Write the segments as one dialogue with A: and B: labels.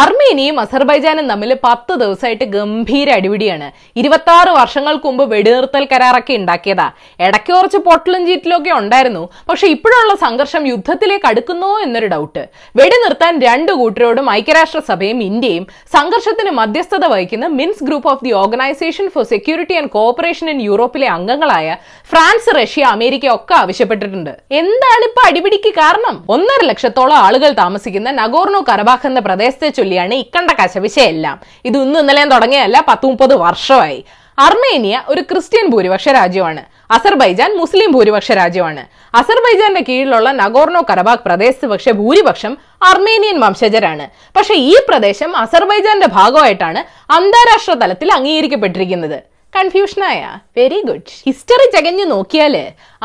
A: അർമേനിയയും അസർബൈജാനും തമ്മിൽ പത്ത് ദിവസമായിട്ട് ഗംഭീര അടിപിടിയാണ്. ഇരുപത്തി ആറ് വർഷങ്ങൾക്ക് മുമ്പ് വെടിനിർത്തൽ കരാറൊക്കെ ഉണ്ടാക്കിയതാ. ഇടയ്ക്ക് കുറച്ച് പൊട്ടലും ചീറ്റിലും ഒക്കെ ഉണ്ടായിരുന്നു. പക്ഷെ ഇപ്പോഴുള്ള സംഘർഷം യുദ്ധത്തിലേക്ക് അടുക്കുന്നോ എന്നൊരു ഡൗട്ട് വെടിനിർത്താൻ രണ്ടു കൂട്ടരോടും ഐക്യരാഷ്ട്രസഭയും ഇന്ത്യയും സംഘർഷത്തിന് മധ്യസ്ഥത വഹിക്കുന്ന Minsk group of the organization for security and cooperation in യൂറോപ്പിലെ അംഗങ്ങളായ ഫ്രാൻസ് റഷ്യ അമേരിക്ക ഒക്കെ ആവശ്യപ്പെട്ടിട്ടുണ്ട്. എന്താണ് ഇപ്പൊ അടിപിടിക്ക് കാരണം? ഒന്നര ലക്ഷത്തോളം ആളുകൾ താമസിക്കുന്ന നഗോർണോ കരബാഖ് എന്ന പ്രദേശത്തെ ചൊല്ലിയാണ് ഇക്കണ്ട കശവിശയെല്ലാം ഇത് ഇന്ന് ഇന്നലെയും തുടങ്ങിയല്ല പത്ത് മുപ്പത് വർഷമായി. അർമേനിയ ഒരു ക്രിസ്ത്യൻ ഭൂരിപക്ഷ രാജ്യമാണ്. അസർബൈജാൻ മുസ്ലിം ഭൂരിപക്ഷ രാജ്യമാണ്. അസർബൈജാന്റെ കീഴിലുള്ള നഗോർണോ കരബാഗ് പ്രദേശത്ത് പക്ഷേ ഭൂരിപക്ഷം അർമേനിയൻ വംശജരാണ്. പക്ഷേ ഈ പ്രദേശം അസർബൈജാന്റെ ഭാഗമായിട്ടാണ് അന്താരാഷ്ട്ര തലത്തിൽ അംഗീകരിക്കപ്പെട്ടിരിക്കുന്നത്. കൺഫ്യൂഷനായ. Very good. ഹിസ്റ്ററി ചകഞ്ഞു നോക്കിയാൽ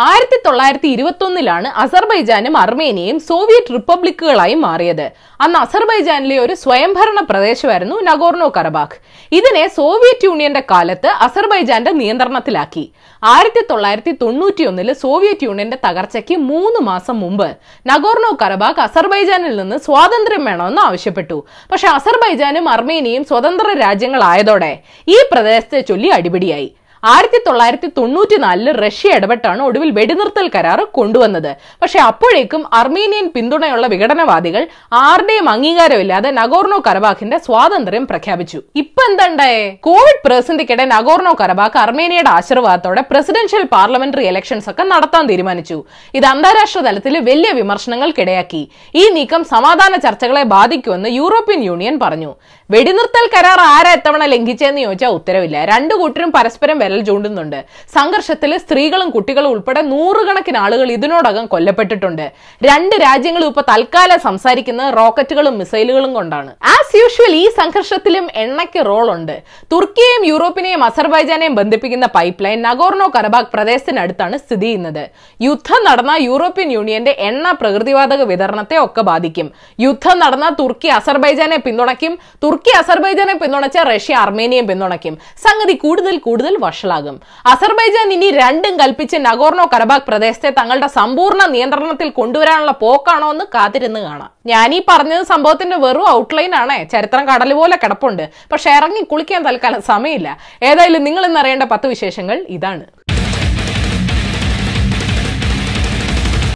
A: ആയിരത്തി തൊള്ളായിരത്തി ഇരുപത്തി ഒന്നിലാണ് അസർബൈജാനും അർമേനിയയും സോവിയറ്റ് റിപ്പബ്ലിക്കുകളായി മാറിയത്. അന്ന് അസർബൈജാനിലെ ഒരു സ്വയംഭരണ പ്രദേശമായിരുന്നു നഗോർണോ കറബാഖ് ഇതിനെ സോവിയറ്റ് യൂണിയന്റെ കാലത്ത് അസർബൈജാന്റെ നിയന്ത്രണത്തിലാക്കി. ആയിരത്തി തൊള്ളായിരത്തി തൊണ്ണൂറ്റി ഒന്നിൽ സോവിയറ്റ് യൂണിയന്റെ തകർച്ചയ്ക്ക് മൂന്ന് മാസം മുമ്പ് നഗോർണോ കറബാഖ് അസർബൈജാനിൽ നിന്ന് സ്വാതന്ത്ര്യം വേണമെന്ന് ആവശ്യപ്പെട്ടു. പക്ഷെ അസർബൈജാനും അർമേനിയയും സ്വതന്ത്ര രാജ്യങ്ങളായതോടെ ഈ പ്രദേശത്തെ ചൊല്ലി അടിപിടിയായി. ആയിരത്തി തൊള്ളായിരത്തി തൊണ്ണൂറ്റി തൊണ്ണൂറ്റിനാലിൽ റഷ്യ ഇടപെട്ടാണ് ഒടുവിൽ വെടിനിർത്തൽ കരാർ കൊണ്ടുവന്നത്. പക്ഷേ അപ്പോഴേക്കും അർമേനിയൻ പിന്തുണയുള്ള വിഘടനവാദികൾ ആരുടെയും അംഗീകാരമില്ലാതെ നഗോർണോ കരബാഖിന്റെ സ്വാതന്ത്ര്യം പ്രഖ്യാപിച്ചു. ഇപ്പൊ എന്തണ്ടേ കോവിഡ് പ്രതിസന്ധിക്കിടെ നഗോർണോ കരബാഖ് അർമേനിയയുടെ ആശീർവാദത്തോടെ പ്രസിഡൻഷ്യൽ പാർലമെന്ററി ഇലക്ഷൻസ് ഒക്കെ നടത്താൻ തീരുമാനിച്ചു. ഇത് അന്താരാഷ്ട്ര തലത്തിൽ വലിയ വിമർശനങ്ങൾക്കിടയാക്കി. ഈ നീക്കം സമാധാന ചർച്ചകളെ ബാധിക്കുമെന്ന് യൂറോപ്യൻ യൂണിയൻ പറഞ്ഞു. വെടിനിർത്തൽ കരാർ ആരാ എത്തവണ ലംഘിച്ചെന്ന് ചോദിച്ചാൽ ഉത്തരവില്ല. രണ്ടു കൂട്ടരും പരസ്പരം വിരൽ ചൂണ്ടുന്നുണ്ട്. സംഘർഷത്തിൽ സ്ത്രീകളും കുട്ടികളും ഉൾപ്പെടെ നൂറുകണക്കിന് ആളുകൾ ഇതിനോടകം കൊല്ലപ്പെട്ടിട്ടുണ്ട്. രണ്ട് രാജ്യങ്ങളും ഇപ്പൊ തൽക്കാലം സംസാരിക്കുന്നത് റോക്കറ്റുകളും മിസൈലുകളും കൊണ്ടാണ്. ആസ് യൂഷ്വൽ ഈ സംഘർഷത്തിലും എണ്ണയ്ക്ക് റോൾ ഉണ്ട് തുർക്കിയെയും യൂറോപ്പിനെയും അസർബൈജാനെയും ബന്ധിപ്പിക്കുന്ന പൈപ്പ് ലൈൻ നഗോർണോ കരബാഗ് പ്രദേശത്തിനടുത്താണ് സ്ഥിതി ചെയ്യുന്നത്. യുദ്ധം നടന്ന യൂറോപ്യൻ യൂണിയന്റെ എണ്ണ പ്രകൃതിവാതക വിതരണത്തെ ഒക്കെ ബാധിക്കും. യുദ്ധം നടന്ന തുർക്കി അസർബൈജാനെ പിന്തുണയ്ക്കും. തുർക്കി അസർബൈജാനെ പിന്തുണച്ച റഷ്യ അർമേനിയയും പിന്തുണയ്ക്കും. സംഗതി കൂടുതൽ കൂടുതൽ വഷളാകും. അസർബൈജാൻ ഇനി രണ്ടും കൽപ്പിച്ച് നഗോർണോ കരബാഗ് പ്രദേശത്തെ തങ്ങളുടെ സമ്പൂർണ നിയന്ത്രണത്തിൽ കൊണ്ടുവരാനുള്ള പോക്കാണോ എന്ന് കാത്തിരുന്ന് കാണാം. ഈ പറഞ്ഞത് സംഭവത്തിന്റെ വെറും ഔട്ട്ലൈൻ ആണേ. ചരിത്രം കടൽ പോലെ കിടപ്പുണ്ട്. പക്ഷെ ഇറങ്ങി കുളിക്കാൻ തൽക്കാലം സമയമില്ല. ഏതായാലും നിങ്ങൾ ഇന്ന് അറിയേണ്ട പത്ത് വിശേഷങ്ങൾ ഇതാണ്.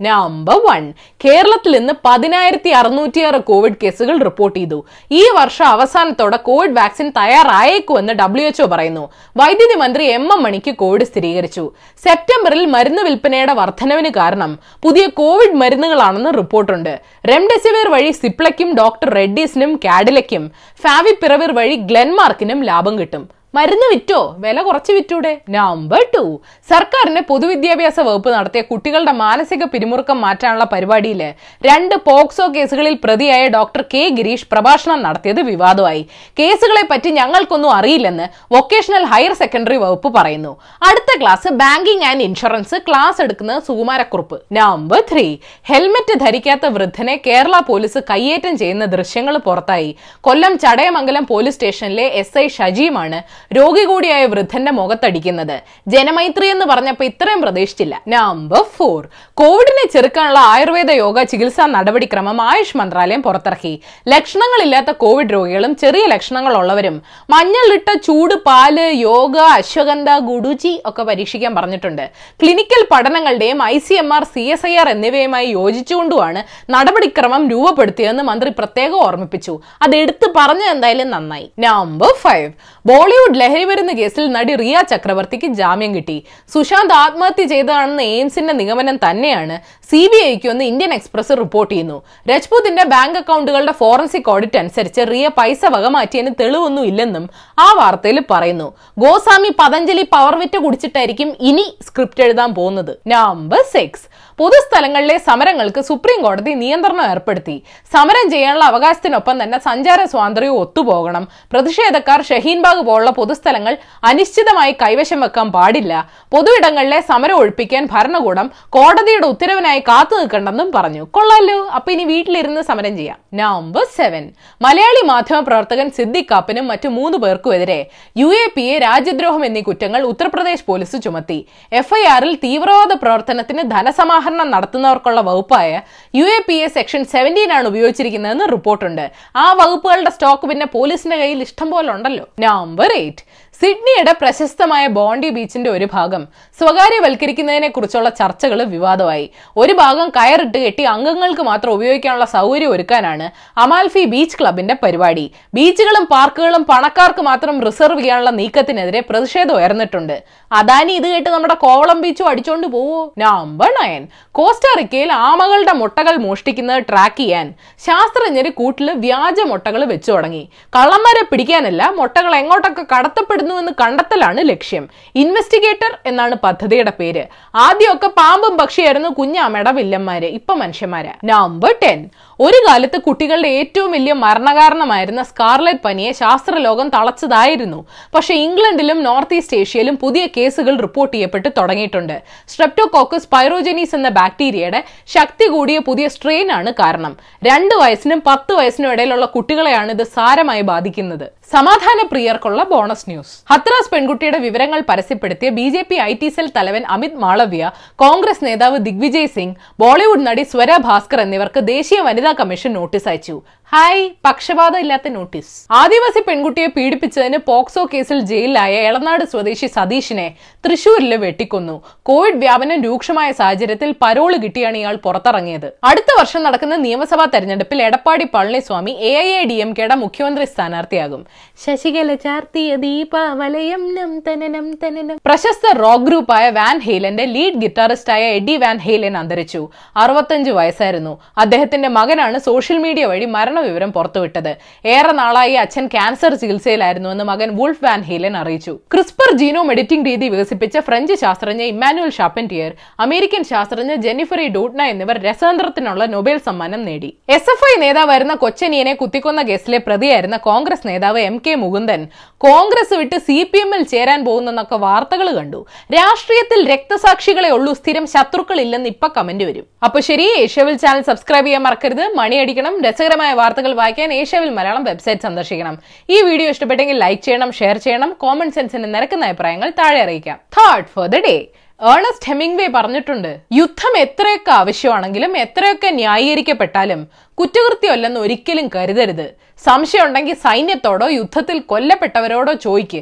A: നമ്പർ വൺ കേരളത്തിൽ നിന്ന് പതിനായിരത്തി അറുന്നൂറ്റിയാറ് കോവിഡ് കേസുകൾ റിപ്പോർട്ട് ചെയ്തു. ഈ വർഷം അവസാനത്തോടെ കോവിഡ് വാക്സിൻ തയ്യാറായേക്കുമെന്ന് ഡബ്ല്യു എച്ച്ഒ പറയുന്നു. വൈദ്യുതി മന്ത്രി എം എം മണിക്ക് കോവിഡ് സ്ഥിരീകരിച്ചു. സെപ്റ്റംബറിൽ മരുന്ന് വിൽപ്പനയുടെ വർധനവിന് കാരണം പുതിയ കോവിഡ് മരുന്നുകളാണെന്ന് റിപ്പോർട്ടുണ്ട്. റെംഡെസിവിർ വഴി സിപ്ലയ്ക്കും ഡോക്ടർ റെഡ്ഡീസിനും കാഡിലയ്ക്കും ഫാവിപിറവിർ വഴി ഗ്ലെൻമാർക്കിനും ലാഭം കിട്ടും. മരുന്ന് വിറ്റോ? വില കുറച്ച് വിറ്റൂടെ? നമ്പർ ടു സർക്കാരിന്റെ പൊതുവിദ്യാഭ്യാസ വകുപ്പ് നടത്തിയ കുട്ടികളുടെ മാനസിക പിരിമുറുക്കം മാറ്റാനുള്ള പരിപാടിയിൽ രണ്ട് പോക്സോ കേസുകളിൽ പ്രതിയായ ഡോക്ടർ കെ ഗിരീഷ് പ്രഭാഷണം നടത്തിയത് വിവാദമായി. കേസുകളെ പറ്റി ഞങ്ങൾക്കൊന്നും അറിയില്ലെന്ന് വൊക്കേഷണൽ ഹയർ സെക്കൻഡറി വകുപ്പ് പറയുന്നു. അടുത്ത class banking and insurance class എടുക്കുന്ന സുകുമാരക്കുറുപ്പ്. നമ്പർ ത്രീ ഹെൽമെറ്റ് ധരിക്കാത്ത വൃദ്ധനെ കേരള പോലീസ് കയ്യേറ്റം ചെയ്യുന്ന ദൃശ്യങ്ങൾ പുറത്തായി. കൊല്ലം ചടയമംഗലം പോലീസ് സ്റ്റേഷനിലെ എസ് ഐ ഷജീമാണ് രോഗി കൂടിയായ വൃദ്ധന്റെ മുഖത്തടിക്കുന്നത്. ജനമൈത്രി എന്ന് പറഞ്ഞപ്പോൾ ഇത്രയും പ്രതീക്ഷിച്ചില്ല. നമ്പർ ഫോർ കോവിഡിനെ ചെറുക്കാനുള്ള ആയുർവേദ യോഗ ചികിത്സാ നടപടിക്രമം ആയുഷ് മന്ത്രാലയം പുറത്തിറക്കി. ലക്ഷണങ്ങളില്ലാത്ത കോവിഡ് രോഗികളും ചെറിയ ലക്ഷണങ്ങളുള്ളവരും മഞ്ഞളിട്ട ചൂട് പാൽ യോഗ അശ്വഗന്ധ ഗുഡുചി ഒക്കെ പരീക്ഷിക്കാൻ പറഞ്ഞിട്ടുണ്ട്. Clinical പഠനങ്ങളുടെയും I C M R C S I R എന്നിവയുമായി യോജിച്ചുകൊണ്ടുമാണ് നടപടിക്രമം രൂപപ്പെടുത്തിയതെന്ന് മന്ത്രി പ്രത്യേകം ഓർമ്മിപ്പിച്ചു. അത് എടുത്തു എന്തായാലും നന്നായി. നമ്പർ ഫൈവ് ബോളിവുഡ് ലഹരി മരുന്ന് കേസിൽ നടി റിയ ചക്രവർത്തിക്ക് ജാമ്യം കിട്ടി. സുശാന്ത് ആത്മഹത്യ ചെയ്തതാണെന്ന് എയിംസിന്റെ നിഗമനം തന്നെയാണ് സി ബി ഐക്ക് ഒന്ന് ഇന്ത്യൻ എക്സ്പ്രസ് റിപ്പോർട്ട് ചെയ്യുന്നു. രജ്പൂത്തിന്റെ ബാങ്ക് അക്കൗണ്ടുകളുടെ ഫോറൻസിക് ഓഡിറ്റ് അനുസരിച്ച് റിയ പൈസ വകമാറ്റിയതിന് തെളിവൊന്നും ഇല്ലെന്നും ആ വാർത്തയിൽ പറയുന്നു. ഗോസ്വാമി പതഞ്ജലി പവർ വിറ്റ് കുടിച്ചിട്ടായിരിക്കും ഇനി സ്ക്രിപ്റ്റ് എഴുതാൻ പോകുന്നത്. നമ്പർ സിക്സ് പൊതുസ്ഥലങ്ങളിലെ സമരങ്ങൾക്ക് സുപ്രീം കോടതി നിയന്ത്രണം ഏർപ്പെടുത്തി. സമരം ചെയ്യാനുള്ള അവകാശത്തിനൊപ്പം തന്നെ സഞ്ചാര സ്വാതന്ത്ര്യവും ഒത്തുപോകണം. പ്രതിഷേധക്കാർ ഷഹീൻബാഗ് പോലുള്ള പൊതുസ്ഥലങ്ങൾ അനിശ്ചിതമായി കൈവശം വെക്കാൻ പാടില്ല. പൊതുവിടങ്ങളിലെ സമരം ഒഴിപ്പിക്കാൻ ഭരണകൂടം കോടതിയുടെ ഉത്തരവിനായി കാത്തു നിൽക്കണ്ടെന്നും പറഞ്ഞു. കൊള്ളാലോ. അപ്പൊ ഇനി വീട്ടിലിരുന്ന് സമരം ചെയ്യാം. നമ്പർ സെവൻ മലയാളി മാധ്യമ പ്രവർത്തകൻ സിദ്ദിഖ് കാപ്പനും മറ്റു മൂന്ന് പേർക്കുമെതിരെ യു എ പി എ രാജ്യദ്രോഹം എന്നീ കുറ്റങ്ങൾ ഉത്തർപ്രദേശ് പോലീസ് ചുമത്തി. എഫ്ഐആറിൽ തീവ്രവാദ പ്രവർത്തനത്തിന് ധനസമാഹരണ ഗൃഹബന്ധനം നടത്തുന്നവർക്കുള്ള വകുപ്പായ U A P A section seventeen ആണ് ഉപയോഗിച്ചിരിക്കുന്നതെന്ന് റിപ്പോർട്ടുണ്ട്. ആ വകുപ്പുകളുടെ സ്റ്റോക്ക് പിന്നെ പോലീസിന്റെ കയ്യിൽ ഇഷ്ടം പോലെ ഉണ്ടല്ലോ. Number eight. സിഡ്നിയുടെ പ്രശസ്തമായ ബോണ്ടി ബീച്ചിന്റെ ഒരു ഭാഗം സ്വകാര്യവൽക്കരിക്കുന്നതിനെ കുറിച്ചുള്ള ചർച്ചകൾ വിവാദമായി. ഒരു ഭാഗം കയറിട്ട് കെട്ടി അംഗങ്ങൾക്ക് മാത്രം ഉപയോഗിക്കാനുള്ള സൗകര്യം ഒരുക്കാനാണ് അമാൽഫി ബീച്ച് ക്ലബിന്റെ പരിപാടി. ബീച്ചുകളും പാർക്കുകളും പണക്കാർക്ക് മാത്രം റിസർവ് ചെയ്യാനുള്ള നീക്കത്തിനെതിരെ പ്രതിഷേധം ഉയർന്നിട്ടുണ്ട്. അദാനി ഇത് കേട്ട് നമ്മുടെ കോവളം ബീച്ചും അടിച്ചോണ്ട് പോവോ? Number nine. കോസ്റ്റാറിക്കയിൽ ആമകളുടെ മുട്ടകൾ മോഷ്ടിക്കുന്നത് ട്രാക്ക് ചെയ്യാൻ. ശാസ്ത്രജ്ഞര് കൂട്ടിൽ വ്യാജ മുട്ടകൾ വെച്ചു തുടങ്ങി. കള്ളന്മാരെ പിടിക്കാനല്ല മുട്ടകൾ എങ്ങോട്ടൊക്കെ കടത്തപ്പെടുന്നുവെന്ന് കണ്ടെത്തലാണ് ലക്ഷ്യം. ഇൻവെസ്റ്റിഗേറ്റർ എന്നാണ് പദ്ധതിയുടെ പേര്. ആദ്യമൊക്കെ പാമ്പും പക്ഷിയായിരുന്നു കുഞ്ഞാമയുടെ വില്ലന്മാര് ഇപ്പൊ മനുഷ്യന്മാര്. നമ്പർ ടെൻ ഒരു കാലത്ത് കുട്ടികളുടെ ഏറ്റവും വലിയ മരണകാരണമായിരുന്ന സ്കാർലറ്റ് പനിയെ ശാസ്ത്രലോകം തളച്ചതായിരുന്നു. പക്ഷേ ഇംഗ്ലണ്ടിലും നോർത്ത് ഈസ്റ്റ് ഏഷ്യയിലും പുതിയ കേസുകൾ റിപ്പോർട്ട് ചെയ്യപ്പെട്ട് തുടങ്ങിയിട്ടുണ്ട്. സ്ട്രെപ്റ്റോകോക്കസ് പൈറോജനീസ് എന്ന ബാക്ടീരിയയുടെ ശക്തി കൂടിയ പുതിയ സ്ട്രെയിൻ ആണ് കാരണം. രണ്ട് വയസ്സിനും പത്ത് വയസ്സിനും ഇടയിലുള്ള കുട്ടികളെയാണ് ഇത് സാരമായി ബാധിക്കുന്നത്. സമാധാന പ്രിയർക്കുള്ള ബോണസ് ന്യൂസ്. ഹത്രാസ് പെൺകുട്ടിയുടെ വിവരങ്ങൾ പരസ്യപ്പെടുത്തിയ B J P I T cell തലവൻ അമിത് മാളവ്യ കോൺഗ്രസ് നേതാവ് ദിഗ്വിജയ് സിംഗ് ബോളിവുഡ് നടി സ്വര ഭാസ്കർ എന്നിവർക്ക് ദേശീയ വനിതാ കമ്മീഷൻ നോട്ടീസ് അയച്ചു. ഹായ് പക്ഷപാതം ഇല്ലാത്ത നോട്ടീസ് ആദിവാസി പെൺകുട്ടിയെ പീഡിപ്പിച്ചതിന് പോക്സോ കേസിൽ ജയിലിലായ എളനാട് സ്വദേശി സതീഷിനെ തൃശൂരിൽ വെട്ടിക്കൊന്നു. കോവിഡ് വ്യാപനം രൂക്ഷമായ സാഹചര്യത്തിൽ പരോൾ കിട്ടിയാണ് ഇയാൾ പുറത്തിറങ്ങിയത്. അടുത്ത വർഷം നടക്കുന്ന നിയമസഭാ തെരഞ്ഞെടുപ്പിൽ Edappadi Palaniswami A I A D M കെയുടെ മുഖ്യമന്ത്രി സ്ഥാനാർത്ഥിയാകും. ശശികല ചാർത്തിയ ദീപാവലയം തനനം തനനം പ്രശസ്ത റോക്ക് ഗ്രൂപ്പായ വാൻ ഹെയ്ലന്റെ ലീഡ് ഗിറ്റാറിസ്റ്റായ എഡി വാൻ ഹെയ്ലൻ അന്തരിച്ചു. അറുപത്തഞ്ച് വയസ്സായിരുന്നു. അദ്ദേഹത്തിന്റെ മകനാണ് സോഷ്യൽ മീഡിയ വഴി മരണവിവരം പുറത്തുവിട്ടത്. ഏറെ നാളായി അച്ഛൻ ക്യാൻസർ ചികിത്സയിലായിരുന്നുവെന്ന് മകൻ വുൾഫ് വാൻ ഹീലൻ അറിയിച്ചു. ക്രിസ്പർ ജീനോം എഡിറ്റിംഗ് രീതി വികസിപ്പിച്ച ഫ്രഞ്ച് ശാസ്ത്രജ്ഞ ഇമ്മാനുവൽ ഷാപ്പന്റിയർ അമേരിക്കൻ ശാസ്ത്രജ്ഞ ജെന്നിഫറി ഡൂട്ട്ന എന്നിവർ രസതന്ത്രത്തിനുള്ള നൊബേൽ സമ്മാനം നേടി. എസ് എഫ് ഐ നേതാവായിരുന്ന കൊച്ചനിയനെ കുത്തിക്കൊന്ന കേസിലെ പ്രതിയായിരുന്ന കോൺഗ്രസ് നേതാവ് എം കെ മുകുന്ദൻ കോൺഗ്രസ് വിട്ട് സി പി എമ്മിൽ ചേരാൻ പോകുന്നെന്നൊക്കെ വാർത്തകൾ കണ്ടു. രാഷ്ട്രീയത്തിൽ രക്തസാക്ഷികളെ ഉള്ളൂ സ്ഥിരം ശത്രുക്കളില്ലെന്ന് ഇപ്പൊ കമന്റ് വരും. അപ്പൊ ശരി ഏഷ്യവിൽ ചാനൽ സബ്സ്ക്രൈബ് ചെയ്യാൻ മറക്കരുത്. മണിയടിക്കണം രസകരമായ വാർത്തകൾ വായിക്കാൻ ഏഷ്യവിൽ മലയാളം വെബ്സൈറ്റ് സന്ദർശിക്കണം. ഈ വീഡിയോ ഇഷ്ടപ്പെട്ടെങ്കിൽ ലൈക്ക് ചെയ്യണം ഷെയർ ചെയ്യണം കോമൺ സെൻസിന് നിരക്കുന്ന അഭിപ്രായങ്ങൾ താഴെ അറിയിക്കാം. Third for the day Ernest Hemingway പറഞ്ഞിട്ടുണ്ട് യുദ്ധം എത്രയൊക്കെ ആവശ്യമാണെങ്കിലും എത്രയൊക്കെ ന്യായീകരിക്കപ്പെട്ടാലും കുറ്റകൃത്യമല്ലെന്ന് ഒരിക്കലും കരുതരുത്. സംശയമുണ്ടെങ്കിൽ സൈന്യത്തോടോ യുദ്ധത്തിൽ കൊല്ലപ്പെട്ടവരോടോ ചോദിക്ക്.